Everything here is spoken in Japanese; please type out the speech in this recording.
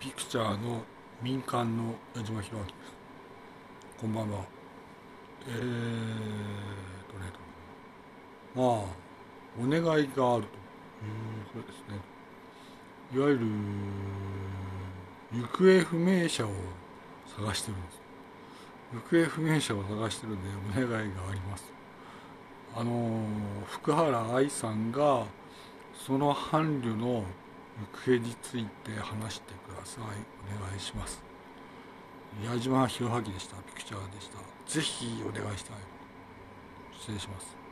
ピクチャーの民間の矢島弘明です。こんばんは。えーとね。まあお願いがあると。いうそうですね。いわゆる行方不明者を探してるんです。行方不明者を探してるんでお願いがあります。あの福原愛さんがその伴侶の行方について話してください。お願いします。矢島弘明でした。ピクチャーでした。ぜひお願いしたい。失礼します。